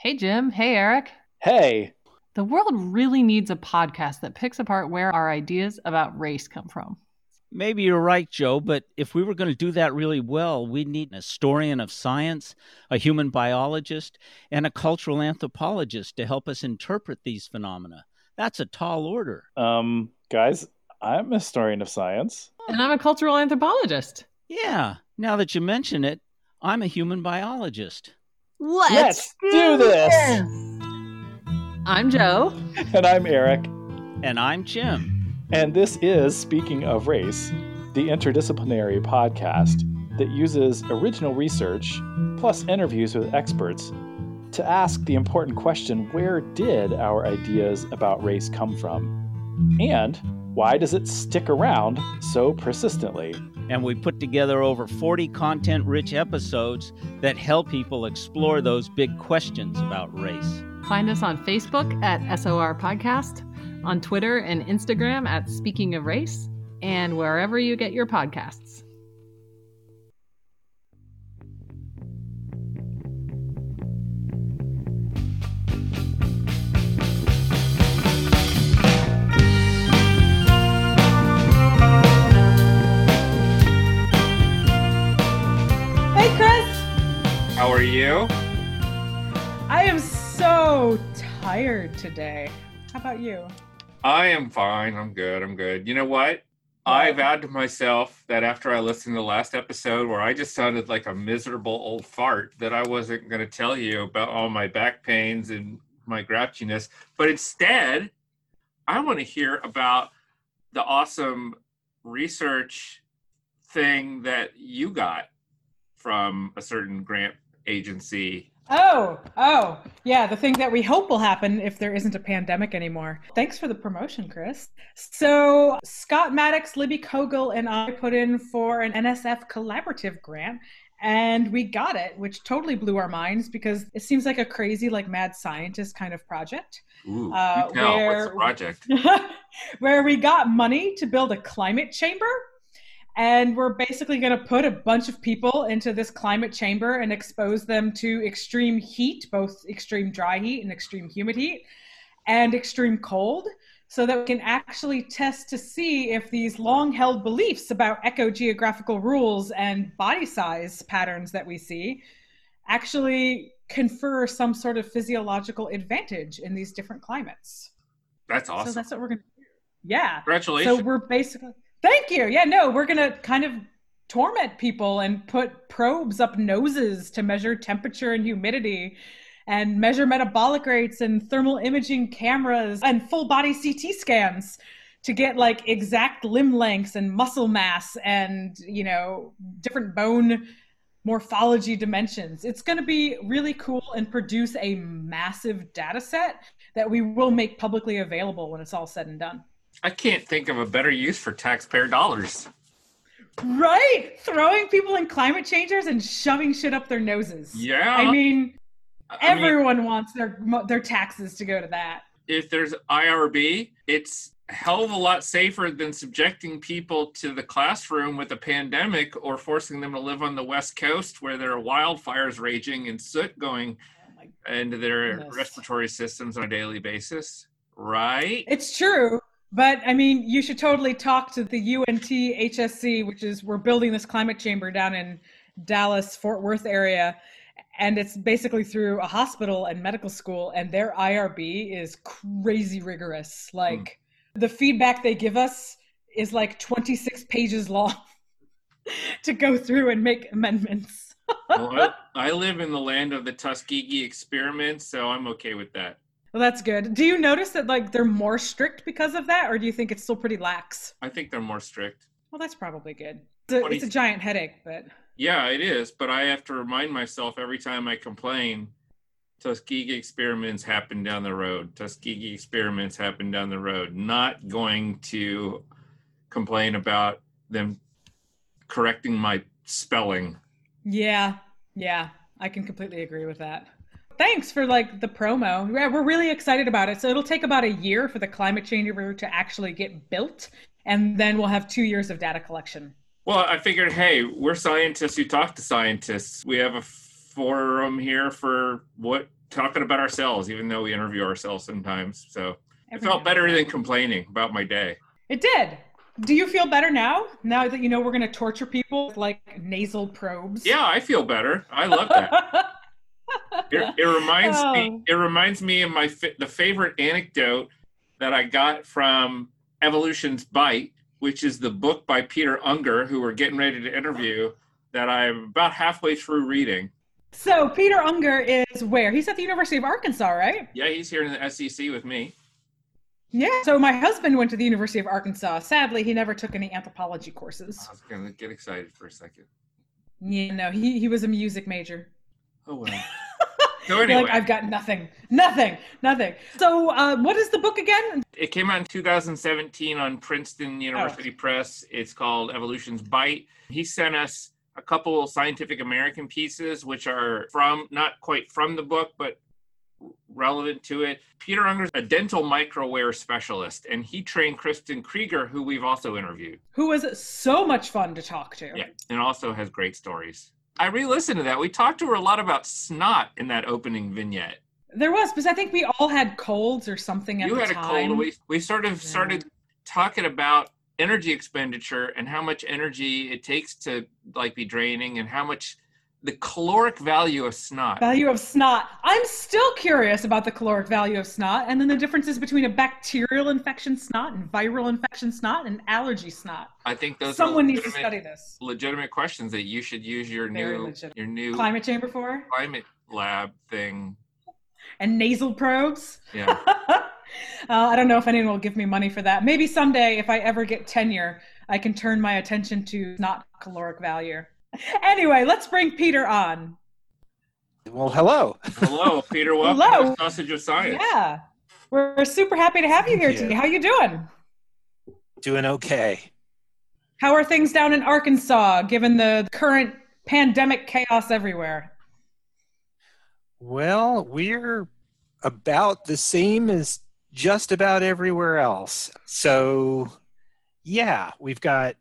Hey, Jim. Hey, Eric. Hey. The world really needs a podcast that picks apart where our ideas about race come from. Maybe you're right, Joe, but if we were going to do that really well, we'd need an historian of science, a human biologist, and a cultural anthropologist to help us interpret these phenomena. That's a tall order. Um, guys, I'm a historian of science. And I'm a cultural anthropologist. Yeah, now that you mention it, I'm a human biologist. Let's, Let's do this. I'm Joe. And I'm Eric. And I'm Jim. And this is Speaking of Race, the interdisciplinary podcast that uses original research plus interviews with experts to ask the important question where did our ideas about race come from? And why does it stick around so persistently? And we put together over 40 content rich episodes that help people explore those big questions about race. Find us on Facebook at SOR Podcast, on Twitter and Instagram at Speaking of Race, and wherever you get your podcasts. How are you? I am so tired today. How about you? I am fine. I'm good. I'm good. You know what? I vowed to myself that after I listened to the last episode where I just sounded like a miserable old fart, that I wasn't going to tell you about all my back pains and my grouchiness. But instead, I want to hear about the awesome research thing that you got from a certain grant agency Oh, oh, yeah, the thing that we hope will happen if there isn't a pandemic anymore. Thanks for the promotion, Chris. So, Scott Maddux, Libby Cowgill, and I put in for an NSF collaborative grant. And we got it, which totally blew our minds because it seems like a crazy, like mad scientist kind of project. Ooh, uh, where, what's the project? where we got money to build a climate chamber and we're basically going to put a bunch of people into this climate chamber and expose them to extreme heat, both extreme dry heat and extreme humid heat, and extreme cold, so that we can actually test to see if these long held beliefs about ecogeographical rules and body size patterns that we see actually confer some sort of physiological advantage in these different climates. That's awesome. So that's what we're going to do. Yeah. Congratulations. So we're basically Thank you. Yeah, no, we're going to kind of torment people and put probes up noses to measure temperature and humidity and measure metabolic rates and thermal imaging cameras and full body CT scans to get like exact limb lengths and muscle mass and, you know, different bone morphology dimensions. It's going to be really cool and produce a massive data set that we will make publicly available when it's all said and done. I can't think of a better use for taxpayer dollars. Right? Throwing people in climate changers and shoving shit up their noses. Yeah. I mean, I everyone mean, wants their their taxes to go to that. If there's IRB, it's a hell of a lot safer than subjecting people to the classroom with a pandemic or forcing them to live on the west coast where there are wildfires raging and soot going oh into their goodness. respiratory systems on a daily basis. Right? It's true. But I mean, you should totally talk to the UNT HSC, which is we're building this climate chamber down in Dallas, Fort Worth area. And it's basically through a hospital and medical school, and their IRB is crazy rigorous. Like mm. the feedback they give us is like 26 pages long to go through and make amendments. well, I, I live in the land of the Tuskegee experiments, so I'm okay with that. Well, that's good. Do you notice that like they're more strict because of that, or do you think it's still pretty lax? I think they're more strict. Well, that's probably good. It's a, it's a giant headache, but yeah, it is. But I have to remind myself every time I complain. Tuskegee experiments happen down the road. Tuskegee experiments happen down the road. Not going to complain about them correcting my spelling. Yeah, yeah, I can completely agree with that thanks for like the promo. We're really excited about it. So it'll take about a year for the climate change route to actually get built, and then we'll have two years of data collection. Well, I figured, hey, we're scientists who talk to scientists. We have a forum here for what talking about ourselves, even though we interview ourselves sometimes. So it felt better than complaining about my day. It did. Do you feel better now? Now that you know we're going to torture people with like nasal probes? Yeah, I feel better. I love that. It, it reminds me. Oh. It reminds me of my the favorite anecdote that I got from Evolution's Bite, which is the book by Peter Ungar, who we're getting ready to interview. That I'm about halfway through reading. so Peter Ungar is where? He's at the University of Arkansas, right? Yeah, he's here in the SEC with me. Yeah. So my husband went to the University of Arkansas. Sadly, he never took any anthropology courses. I was gonna get excited for a second. Yeah, no, he, he was a music major. Oh well. So anyway, like, I've got nothing, nothing, nothing. So, uh, what is the book again? it came out in 2017 on Princeton University Press. It's called Evolution's Bite. He sent us a couple Scientific American pieces, which are from not quite from the book, but relevant to it. Peter Ungar's a dental microwear specialist, and he trained Kristin Krueger, who we've also interviewed. Who was so much fun to talk to. Yeah, and also has great stories. I re-listened to that. We talked to her a lot about snot in that opening vignette. There was, because I think we all had colds or something at you had a cold. We we sort of Yeah. started talking about energy expenditure and how much energy it takes to like be draining and how much the caloric value of snot. Value of snot. I'm still curious about the caloric value of snot and then the differences between a bacterial infection snot and viral infection snot and allergy snot. I think those Someone are needs to study this. legitimate questions that you should use your Very new legitimate. your new Climate chamber for climate lab thing. and nasal probes. Yeah. uh, I don't know if anyone will give me money for that. Maybe someday, if I ever get tenure, I can turn my attention to not caloric value. Anyway, let's bring Peter on. Well, hello. Hello, Peter. Welcome Hello. to Sausage of Science. Yeah, we're super happy to have you here Thank you. today. How you doing? Doing okay. How are things down in Arkansas, given the current pandemic chaos everywhere? Well, we're about the same as just about everywhere else. So, yeah, we've got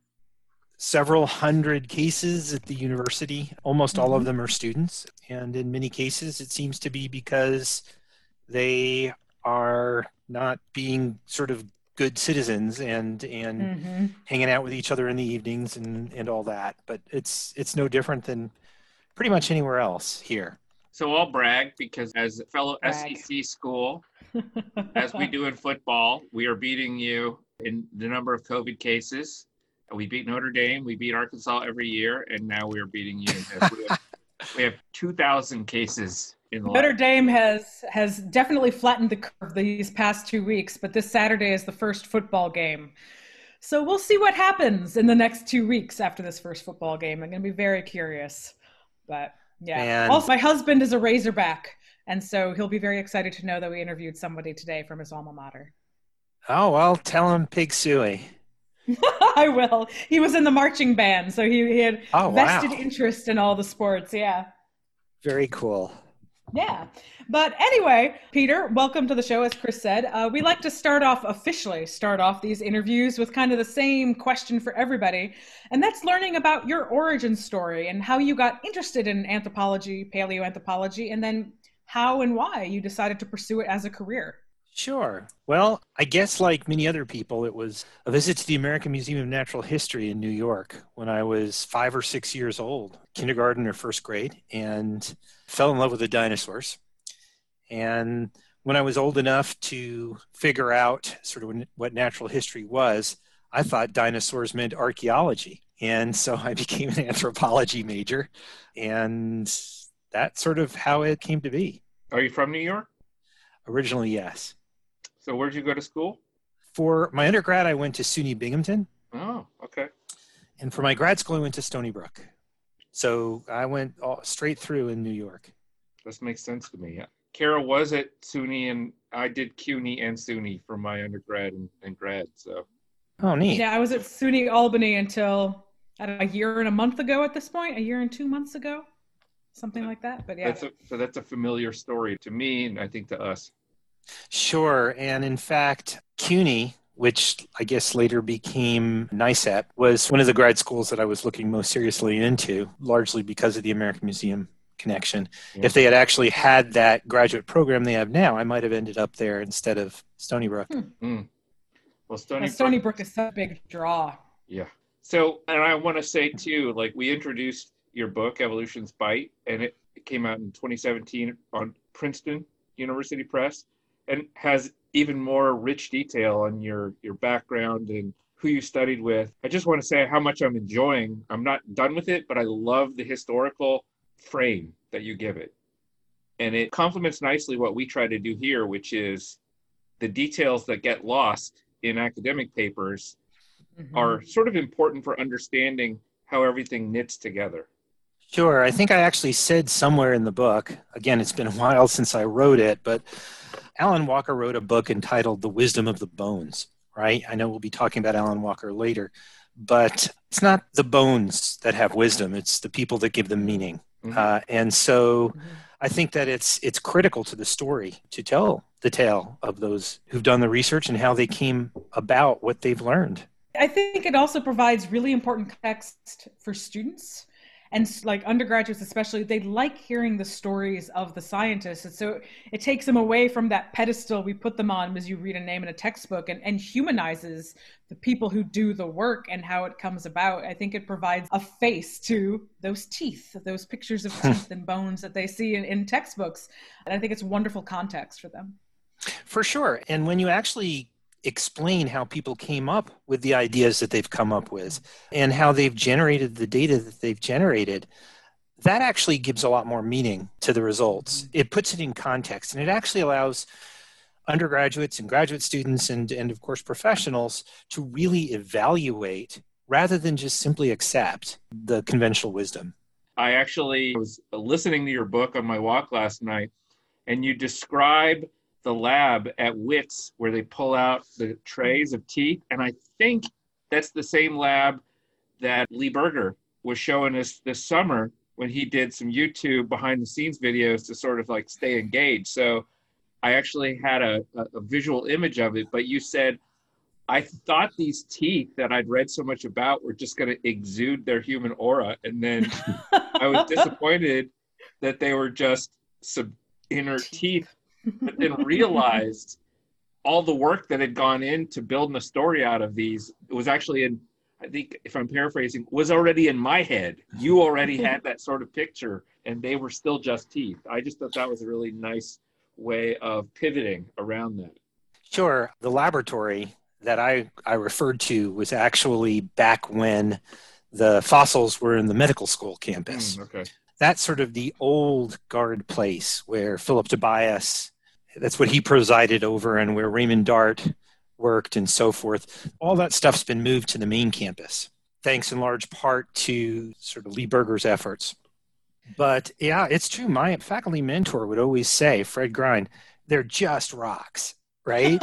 several hundred cases at the university. Almost all of them are students. And in many cases, it seems to be because they are not being sort of good citizens and and Mm-hmm. hanging out with each other in the evenings and and all that but it's it's no different than pretty much anywhere else here So I'll brag because as a fellow Brag. SEC school, as we do in football, we are beating you in the number of COVID cases. We beat Notre Dame, we beat Arkansas every year, and now we are beating you. We, have, we have 2,000 cases in the Notre lab. Dame has has definitely flattened the curve these past two weeks, but this Saturday is the first football game. So we'll see what happens in the next two weeks after this first football game. I'm going to be very curious. But yeah. And- also, my husband is a Razorback, and so he'll be very excited to know that we interviewed somebody today from his alma mater. oh well tell him pig suey I will. He was in the marching band, so he, he had Oh, vested wow. interest in all the sports. Yeah. very cool Yeah. But anyway, Peter, welcome to the show. As Chris said, uh, we like to start off officially, start off these interviews with kind of the same question for everybody. And that's learning about your origin story and how you got interested in anthropology, paleoanthropology, and then how and why you decided to pursue it as a career. Sure. Well, I guess like many other people, it was a visit to the American Museum of Natural History in New York when I was five or six years old, kindergarten or first grade, and fell in love with the dinosaurs. And when I was old enough to figure out sort of what natural history was, I thought dinosaurs meant archaeology. And so I became an anthropology major. And that's sort of how it came to be. Are you from New York? Originally, yes. So where'd you go to school? For my undergrad, I went to SUNY Binghamton, Oh, okay. and for my grad school, I went to Stony Brook. So I went all, straight through in New York. This makes sense to me. Yeah. Cara was at SUNY, and I did CUNY and SUNY for my undergrad and, and grad. So Oh, neat. Yeah, I was at SUNY Albany until I don't know, a year and a month ago at this point, a year and two months ago, something like that. But yeah. that's a so that's a familiar story to me, and I think to us. Sure. And in fact, CUNY, which I guess later became NYCEP, was one of the grad schools that I was looking most seriously into, largely because of the American Museum connection. Yeah. If they had actually had that graduate program they have now, I might have ended up there instead of Stony Brook. Hmm. Hmm. Well, Stony, And Stony Brook- Brook is such a big draw. Yeah. So, and I want to say too, like we introduced your book, Evolution's Bite, and it came out in 2017 on Princeton University Press, and has even more rich detail on your your background and who you studied with. I just want to say how much I'm enjoying. I'm not done with it, but I love the historical frame that you give it, and it complements nicely what we try to do here, which is the details that get lost in academic papers Mhm. are sort of important for understanding how everything knits together. Sure. I think I actually said somewhere in the book, again, it's been a while since I wrote it, but Alan Walker wrote a book entitled The Wisdom of the Bones, right? I know we'll be talking about Alan Walker later, but it's not the bones that have wisdom, it's the people that give them meaning. Mhm. Uh, and so Mhm. I think that it's it's critical to the story to tell the tale of those who've done the research and how they came about what they've learned. I think it also provides really important context for students and like undergraduates especially they like hearing the stories of the scientists. And so it takes them away from that pedestal we put them on as you read a name in a textbook and, and humanizes the people who do the work and how it comes about. I think it provides a face to those teeth those pictures of teeth and bones that they see in, in textbooks. And i think it's wonderful context for them. For sure. And when you actually explain how people came up with the ideas that they've come up with and how they've generated the data that they've generated, that actually gives a lot more meaning to the results. It puts it in context and it actually allows undergraduates and graduate students and, and of course professionals to really evaluate rather than just simply accept the conventional wisdom. I actually was listening to your book on my walk last night, and you describe the lab at WITS where they pull out the trays of teeth. And I think that's the same lab that Lee Berger was showing us this summer when he did some YouTube behind the scenes videos to sort of like stay engaged. So I actually had a, a, visual image of it, but you said, I thought these teeth that I'd read so much about were just going to exude their human aura. And then I was disappointed that they were just some inner teeth, but then realized all the work that had gone into building a story out of these was actually in I think if I'm paraphrasing, was already in my head. You already had that sort of picture and they were still just teeth. I just thought that was a really nice way of pivoting around that. Sure. The laboratory that I, I referred to was actually back when the fossils were in the medical school campus. Mm, okay. That's sort of the old guard place where Phillip Tobias, that's what he presided over, and where Raymond Dart worked and so forth. All that stuff's been moved to the main campus, thanks in large part to sort of Lee Berger's efforts. But yeah, it's true. My faculty mentor would always say, Fred Grine, they're just rocks, right?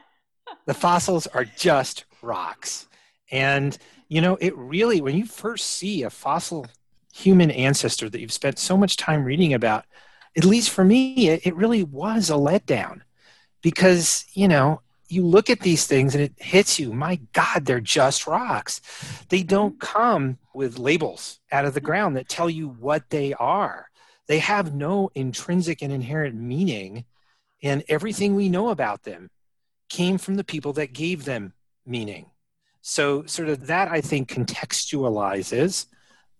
the fossils are just rocks. And, you know, it really, when you first see a fossil human ancestor that you've spent so much time reading about, at least for me, it, it really was a letdown because, you know, you look at these things and it hits you, my God, they're just rocks. They don't come with labels out of the ground that tell you what they are. They have no intrinsic and inherent meaning, and everything we know about them came from the people that gave them meaning. So, sort of that I think contextualizes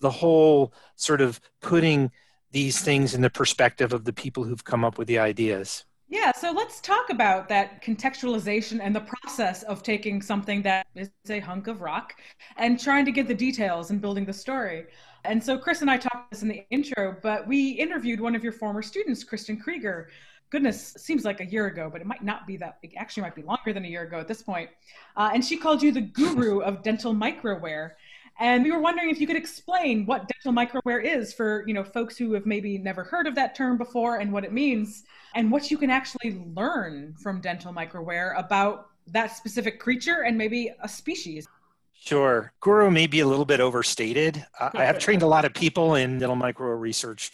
the whole sort of putting these things in the perspective of the people who've come up with the ideas. Yeah, so let's talk about that contextualization and the process of taking something that is a hunk of rock and trying to get the details and building the story. And so Chris and I talked this in the intro, but we interviewed one of your former students, Kristin Krueger. Goodness, seems like a year ago, but it might not be that. It actually might be longer than a year ago at this point. Uh, and she called you the guru of dental microwear. And we were wondering if you could explain what dental microwear is for you know folks who have maybe never heard of that term before and what it means, and what you can actually learn from dental microwear about that specific creature and maybe a species. Sure. Guru may be a little bit overstated. I have trained a lot of people in dental micro research,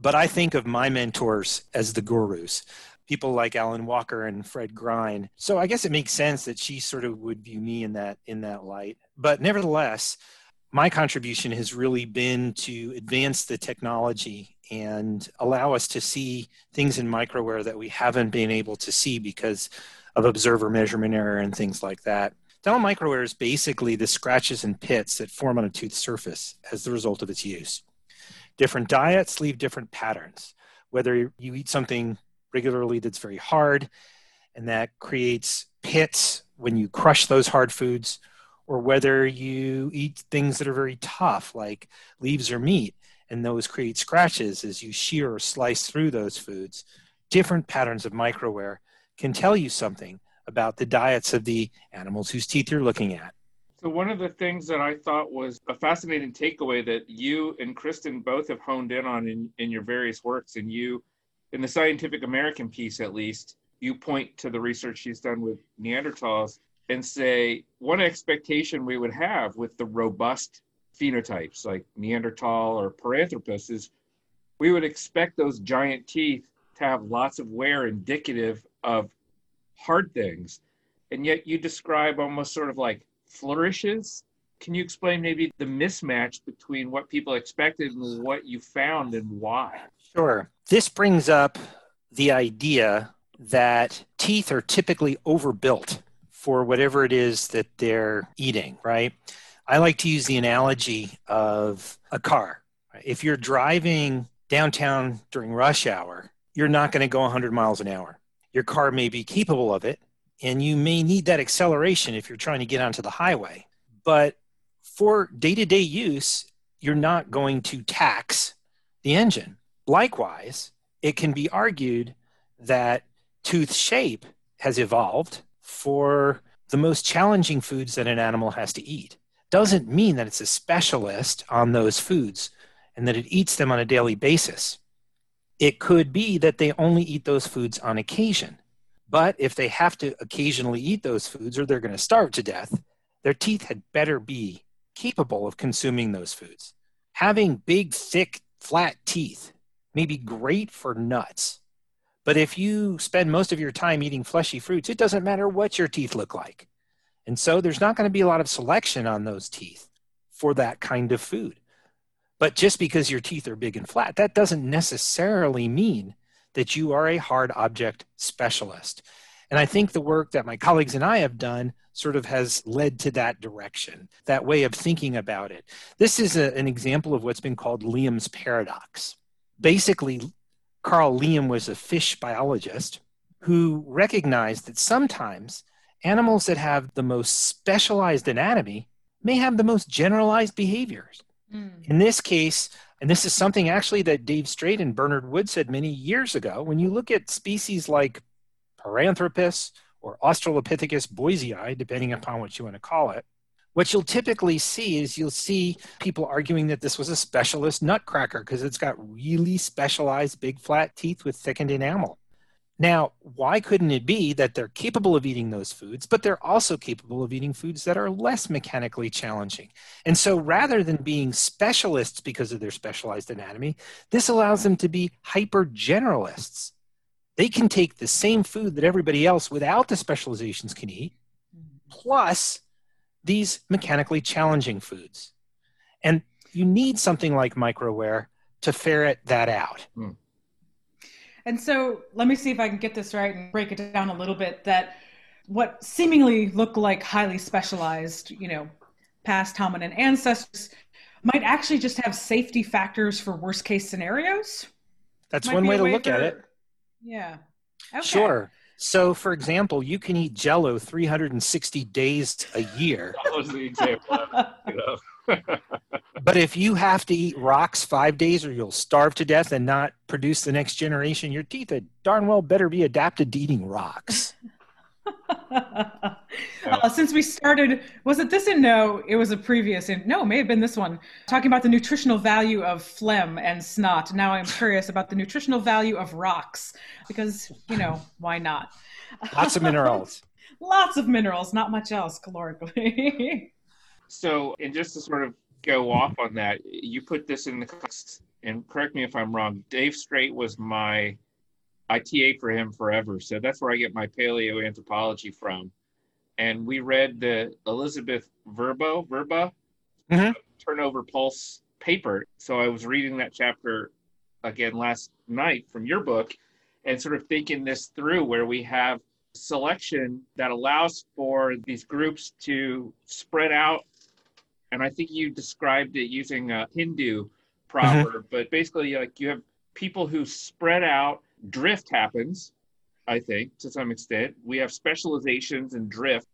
but I think of my mentors as the gurus, people like Alan Walker and Fred Grine. So I guess it makes sense that she sort of would view me in that in that light. But nevertheless, my contribution has really been to advance the technology and allow us to see things in microwear that we haven't been able to see because of observer measurement error and things like that. Dental microwear is basically the scratches and pits that form on a tooth surface as the result of its use. Different diets leave different patterns. Whether you eat something regularly that's very hard and that creates pits when you crush those hard foods, or whether you eat things that are very tough, like leaves or meat, and those create scratches as you shear or slice through those foods. Different patterns of microwear can tell you something about the diets of the animals whose teeth you're looking at. So, one of the things that I thought was a fascinating takeaway that you and Kristin both have honed in on in, in your various works, and you, in the Scientific American piece at least, you point to the research she's done with Neanderthals and say one expectation we would have with the robust phenotypes like Neanderthal or Paranthropus is we would expect those giant teeth to have lots of wear indicative of hard things. And yet you describe almost sort of like flourishes. Can you explain maybe the mismatch between what people expected and what you found and why? Sure. This brings up the idea that teeth are typically overbuilt for whatever it is that they're eating, right? I like to use the analogy of a car. If you're driving downtown during rush hour, you're not going to go 100 miles an hour. Your car may be capable of it, and you may need that acceleration if you're trying to get onto the highway. But for day to day use, you're not going to tax the engine. Likewise, it can be argued that tooth shape has evolved for the most challenging foods that an animal has to eat. Doesn't mean that it's a specialist on those foods and that it eats them on a daily basis. It could be that they only eat those foods on occasion. But if they have to occasionally eat those foods or they're going to starve to death, their teeth had better be capable of consuming those foods. Having big, thick, flat teeth may be great for nuts, but if you spend most of your time eating fleshy fruits, it doesn't matter what your teeth look like. And so there's not going to be a lot of selection on those teeth for that kind of food. But just because your teeth are big and flat, that doesn't necessarily mean that you are a hard object specialist. And I think the work that my colleagues and I have done sort of has led to that direction, that way of thinking about it. This is a, an example of what's been called Liem's paradox. Basically, Karel Liem was a fish biologist who recognized that sometimes animals that have the most specialized anatomy may have the most generalized behaviors. Mm. In this case, and this is something actually that Dave Strait and Bernard Wood said many years ago, when you look at species like Paranthropus or Australopithecus boisei, depending upon what you want to call it, what you'll typically see is you'll see people arguing that this was a specialist nutcracker because it's got really specialized big flat teeth with thickened enamel. Now, why couldn't it be that they're capable of eating those foods, but they're also capable of eating foods that are less mechanically challenging? And so rather than being specialists because of their specialized anatomy, this allows them to be hyper generalists. They can take the same food that everybody else without the specializations can eat, mm-hmm. plus these mechanically challenging foods. And you need something like microwear to ferret that out. Mm. And so let me see if I can get this right and break it down a little bit that what seemingly look like highly specialized, you know, past hominin ancestors might actually just have safety factors for worst case scenarios. That's might one way to look for, at it. Yeah. Okay. Sure. So, for example, you can eat Jello 360 days a year. That was the example. you know. but if you have to eat rocks five days, or you'll starve to death and not produce the next generation, your teeth are darn well better be adapted to eating rocks. uh, since we started, was it this in no? It was a previous in no, it may have been this one talking about the nutritional value of phlegm and snot. Now I'm curious about the nutritional value of rocks because you know why not? Lots of minerals. Lots of minerals, not much else calorically. so, and just to sort of go off on that, you put this in the context, and correct me if I'm wrong. Dave Strait was my I TA for him forever. So that's where I get my paleoanthropology from. And we read the Elizabeth Verbo, Vrba, mm-hmm. turnover pulse paper. So I was reading that chapter again last night from your book and sort of thinking this through where we have selection that allows for these groups to spread out. And I think you described it using a Hindu proverb, mm-hmm. but basically, like you have people who spread out, drift happens, I think, to some extent. We have specializations and drift.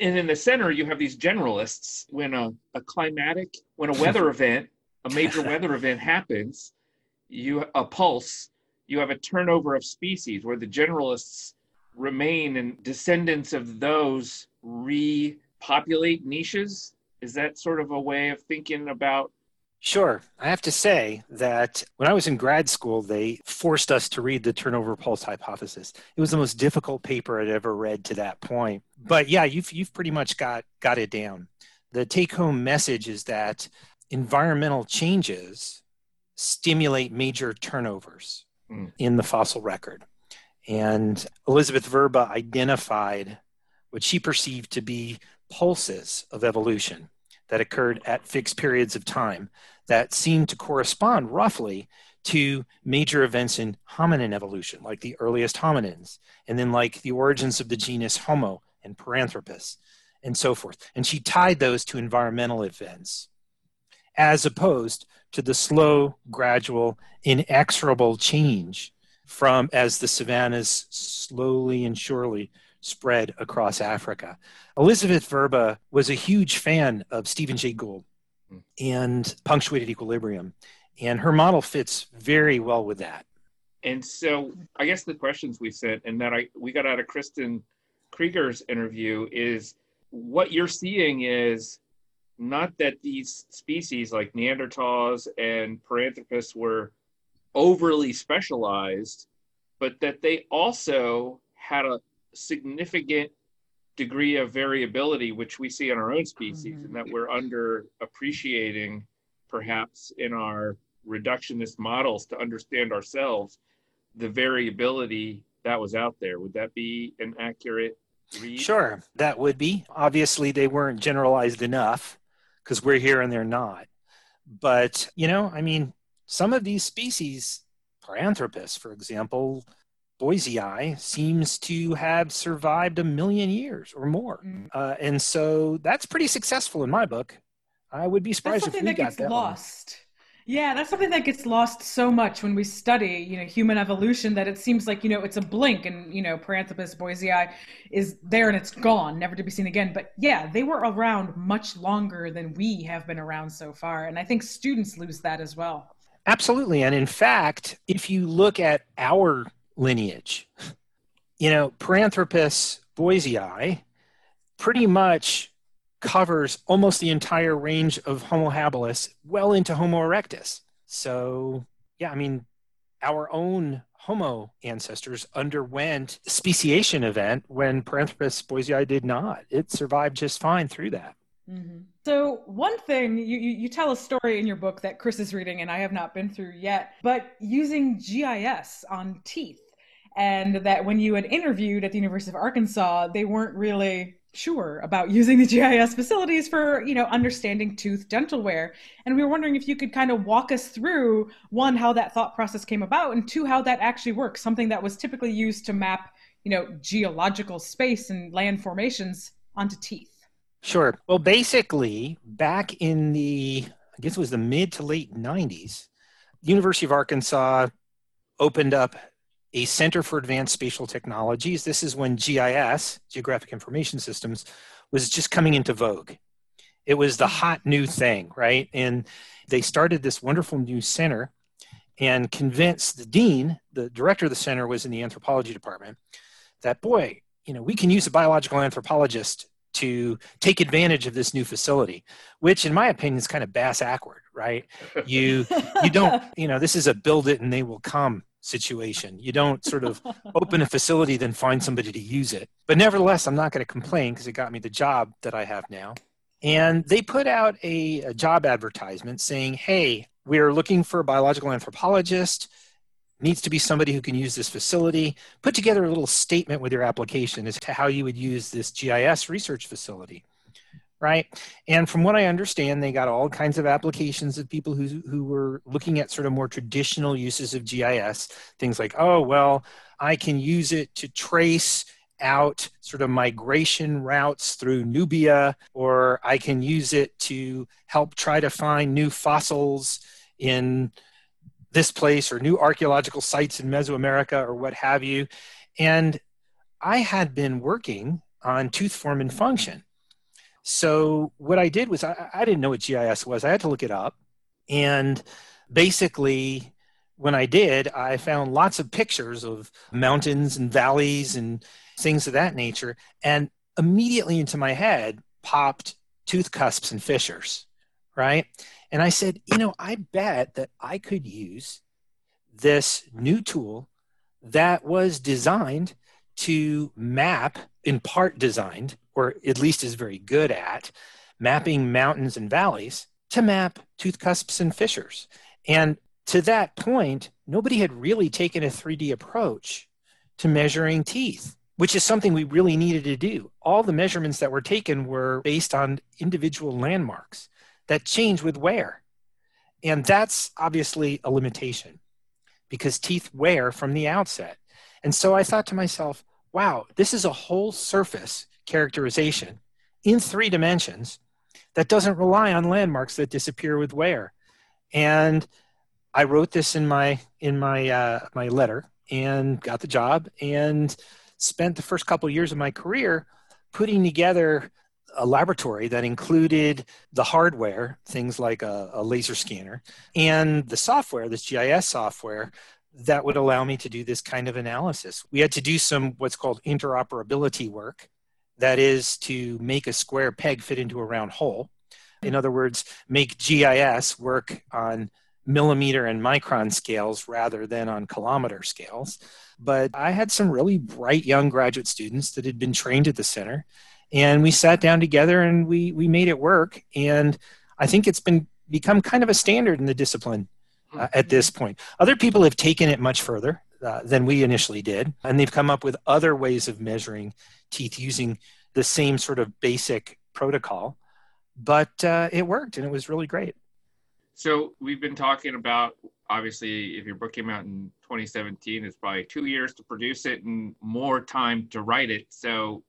And in the center, you have these generalists. When a, a climatic, when a weather event, a major weather event happens, you a pulse, you have a turnover of species where the generalists remain and descendants of those repopulate niches. Is that sort of a way of thinking about Sure. I have to say that when I was in grad school, they forced us to read the turnover pulse hypothesis. It was the most difficult paper I'd ever read to that point. But yeah, you've, you've pretty much got, got it down. The take home message is that environmental changes stimulate major turnovers mm. in the fossil record. And Elisabeth Vrba identified what she perceived to be pulses of evolution that occurred at fixed periods of time that seemed to correspond roughly to major events in hominin evolution, like the earliest hominins, and then like the origins of the genus Homo and Paranthropus, and so forth. And she tied those to environmental events, as opposed to the slow, gradual, inexorable change from as the savannas slowly and surely spread across Africa. Elisabeth Vrba was a huge fan of Stephen Jay Gould hmm. and punctuated equilibrium. And her model fits very well with that. And so I guess the questions we sent and that I we got out of Kristin Krueger's interview is what you're seeing is not that these species like Neanderthals and Paranthropus were overly specialized, but that they also had a significant degree of variability which we see in our own species mm-hmm. and that we're under appreciating perhaps in our reductionist models to understand ourselves the variability that was out there. Would that be an accurate read? Sure that would be. Obviously they weren't generalized enough because we're here and they're not. But you know i mean some of these species paranthropus for example Boisei seems to have survived a million years or more. Mm. Uh, and so that's pretty successful in my book. I would be surprised if we that got gets that lost. One. Yeah, that's something that gets lost so much when we study, you know, human evolution that it seems like, you know, it's a blink and, you know, Paranthropus boisei is there and it's gone, never to be seen again. But yeah, they were around much longer than we have been around so far. And I think students lose that as well. Absolutely. And in fact, if you look at our lineage. You know, Paranthropus boisei pretty much covers almost the entire range of Homo habilis well into Homo erectus. So, yeah, I mean, our own Homo ancestors underwent speciation event when Paranthropus boisei did not. It survived just fine through that. Mm-hmm. So one thing you, you, you tell a story in your book that Chris is reading and I have not been through yet, but using GIS on teeth and that when you had interviewed at the University of Arkansas, they weren't really sure about using the GIS facilities for, you know, understanding tooth dental wear. And we were wondering if you could kind of walk us through one how that thought process came about and two how that actually works, something that was typically used to map, you know, geological space and land formations onto teeth. Sure. Well, basically, back in the I guess it was the mid to late 90s, University of Arkansas opened up a Center for Advanced Spatial Technologies. This is when GIS, Geographic Information Systems, was just coming into vogue. It was the hot new thing, right? And they started this wonderful new center and convinced the dean, the director of the center was in the anthropology department, that boy, you know, we can use a biological anthropologist to take advantage of this new facility, which in my opinion is kind of bass awkward, right? You you don't, you know, this is a build it and they will come situation. You don't sort of open a facility, then find somebody to use it. But nevertheless, I'm not going to complain because it got me the job that I have now. And they put out a, a job advertisement saying, hey, we're looking for a biological anthropologist needs to be somebody who can use this facility. Put together a little statement with your application as to how you would use this GIS research facility. Right? And from what I understand, they got all kinds of applications of people who who were looking at sort of more traditional uses of GIS, things like, oh well, I can use it to trace out sort of migration routes through Nubia, or I can use it to help try to find new fossils in this place or new archaeological sites in Mesoamerica or what have you. And I had been working on tooth form and function. So what I did was I, I didn't know what GIS was. I had to look it up. And basically, when I did, I found lots of pictures of mountains and valleys and things of that nature. And immediately into my head popped tooth cusps and fissures, right? And I said, you know, I bet that I could use this new tool that was designed to map, in part designed, or at least is very good at, mapping mountains and valleys to map tooth cusps and fissures. And to that point, nobody had really taken a 3D approach to measuring teeth, which is something we really needed to do. All the measurements that were taken were based on individual landmarks that change with wear. And that's obviously a limitation because teeth wear from the outset. And so I thought to myself, wow, this is a whole surface characterization in three dimensions that doesn't rely on landmarks that disappear with wear. And I wrote this in my in my uh, my letter and got the job and spent the first couple of years of my career putting together a laboratory that included the hardware, things like a, a, laser scanner, and the software, this GIS software, that would allow me to do this kind of analysis. We had to do some what's called interoperability work, that is to make a square peg fit into a round hole. In other words, make GIS work on millimeter and micron scales rather than on kilometer scales. But I had some really bright young graduate students that had been trained at the center, and we sat down together and we we made it work. And I think it's been become kind of a standard in the discipline uh, at this point. Other people have taken it much further uh, than we initially did, and they've come up with other ways of measuring teeth using the same sort of basic protocol. But uh, it worked, and it was really great. So we've been talking about obviously if your book came out in 2017, it's probably two years to produce it and more time to write it. So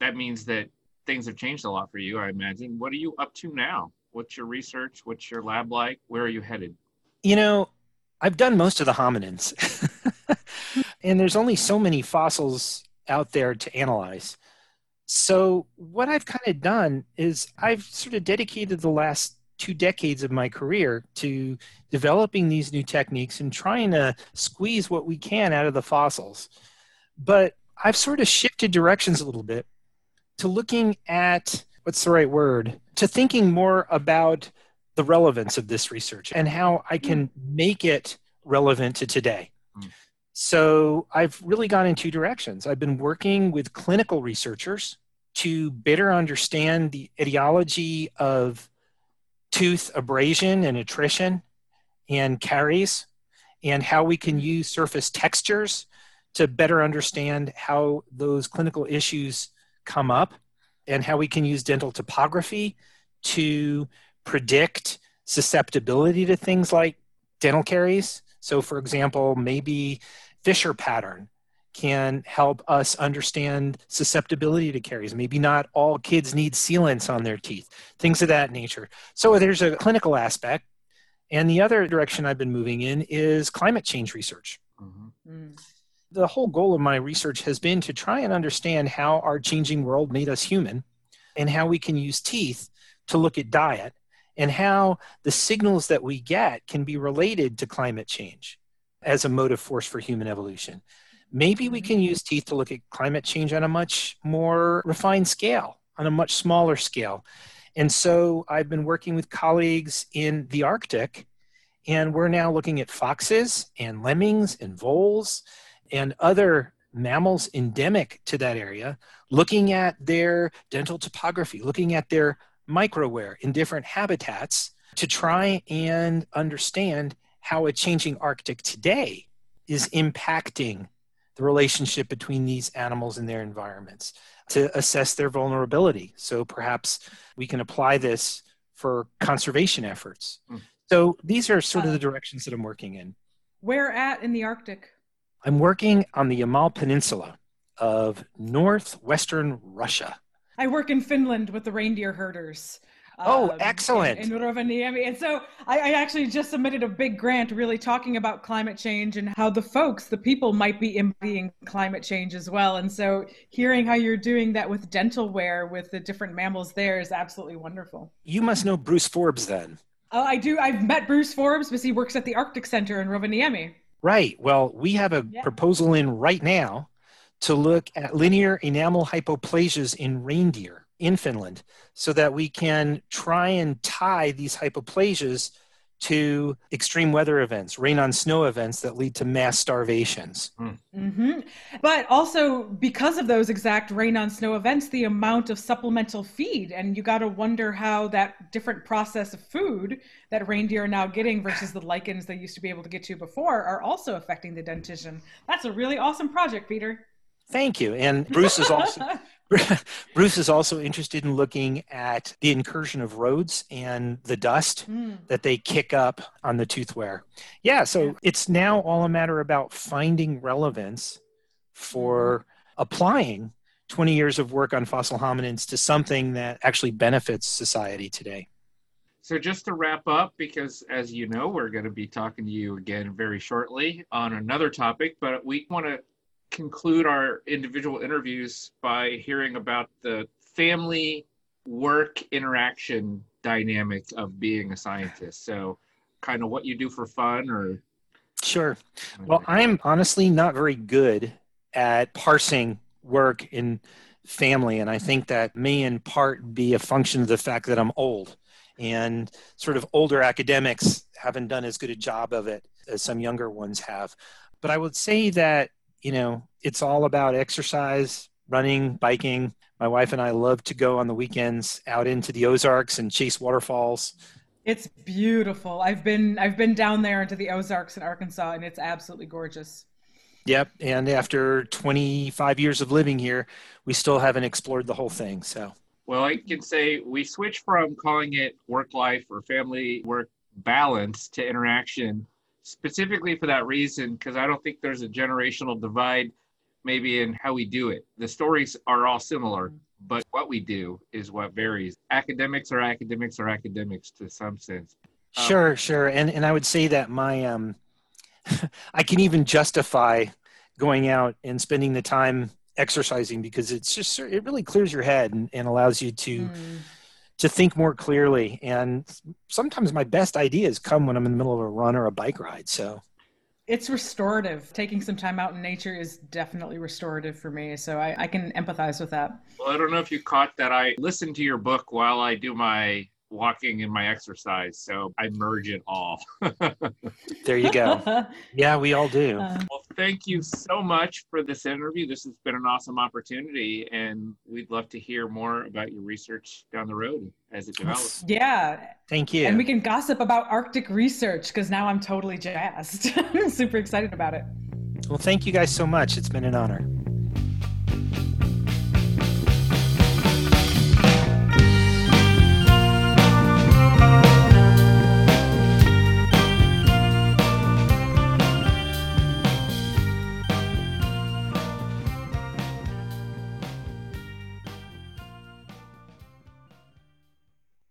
that means that things have changed a lot for you, I imagine. What are you up to now? What's your research? What's your lab like? Where are you headed? You know, I've done most of the hominins, and there's only so many fossils out there to analyze. So, what I've kind of done is I've sort of dedicated the last two decades of my career to developing these new techniques and trying to squeeze what we can out of the fossils. But I've sort of shifted directions a little bit to looking at what's the right word? To thinking more about the relevance of this research and how I can make it relevant to today. Mm. So I've really gone in two directions. I've been working with clinical researchers to better understand the etiology of tooth abrasion and attrition and caries and how we can use surface textures to better understand how those clinical issues come up and how we can use dental topography to predict susceptibility to things like dental caries. So, for example, maybe fissure pattern can help us understand susceptibility to caries. Maybe not all kids need sealants on their teeth, things of that nature. So, there's a clinical aspect. And the other direction I've been moving in is climate change research. Mm-hmm. Mm. The whole goal of my research has been to try and understand how our changing world made us human and how we can use teeth to look at diet and how the signals that we get can be related to climate change as a motive force for human evolution. Maybe we can use teeth to look at climate change on a much more refined scale, on a much smaller scale. And so I've been working with colleagues in the Arctic, and we're now looking at foxes and lemmings and voles and other mammals endemic to that area, looking at their dental topography, looking at their microwear in different habitats to try and understand how a changing Arctic today is impacting the relationship between these animals and their environments, to assess their vulnerability. So perhaps we can apply this for conservation efforts. Mm. So these are sort of the directions that I'm working in. Where at in the Arctic? I'm working on the Yamal Peninsula of northwestern Russia. I work in Finland with the reindeer herders. Oh, um, excellent. In, in Rovaniemi. And so I, I, actually just submitted a big grant really talking about climate change and how the folks, the people might be embodying climate change as well. And so hearing how you're doing that with dental wear with the different mammals there is absolutely wonderful. You must know Bruce Forbes then. Oh, I do. I've met Bruce Forbes because he works at the Arctic Center in Rovaniemi. Right. Well, we have a yeah. proposal in right now to look at linear enamel hypoplasias in reindeer in Finland so that we can try and tie these hypoplasias to extreme weather events, rain on snow events that lead to mass starvations. Mm-hmm. But also, because of those exact rain on snow events, the amount of supplemental feed, and you got to wonder how that different process of food that reindeer are now getting versus the lichens they used to be able to get to before are also affecting the dentition. That's a really awesome project, Peter. Thank you. And Bruce is also Bruce is also interested in looking at the incursion of roads and the dust mm. that they kick up on the tooth wear. Yeah, so yeah. it's now all a matter about finding relevance for mm. applying 20 years of work on fossil hominins to something that actually benefits society today. So, just to wrap up, because as you know, we're going to be talking to you again very shortly on another topic, but we want to conclude our individual interviews by hearing about the family work interaction dynamic of being a scientist. So, kind of what you do for fun or. Sure. Well, I'm honestly not very good at parsing work in family. And I think that may in part be a function of the fact that I'm old and sort of older academics haven't done as good a job of it as some younger ones have. But I would say that you know, it's all about exercise, running, biking. My wife and I love to go on the weekends out into the Ozarks and chase waterfalls. It's beautiful. I've been I've been down there into the Ozarks in Arkansas and it's absolutely gorgeous. Yep, and after 25 years of living here, we still haven't explored the whole thing, so well, I can say we switched from calling it work life or family work balance to interaction specifically for that reason, because I don't think there's a generational divide maybe in how we do it. The stories are all similar, but what we do is what varies. Academics are academics are academics to some sense. Um, sure, sure. And and I would say that my um I can even justify going out and spending the time exercising because it's just it really clears your head and, and allows you to mm to think more clearly. And sometimes my best ideas come when I'm in the middle of a run or a bike ride. So it's restorative. Taking some time out in nature is definitely restorative for me. So I, I can empathize with that. Well, I don't know if you caught that. I listen to your book while I do my walking and my exercise. So I merge it all. there you go. Yeah, we all do. Uh, well, thank you so much for this interview. This has been an awesome opportunity, and we'd love to hear more about your research down the road as it develops. Yeah. Thank you. And we can gossip about Arctic research because now I'm totally jazzed. I'm super excited about it. Well, thank you guys so much. It's been an honor.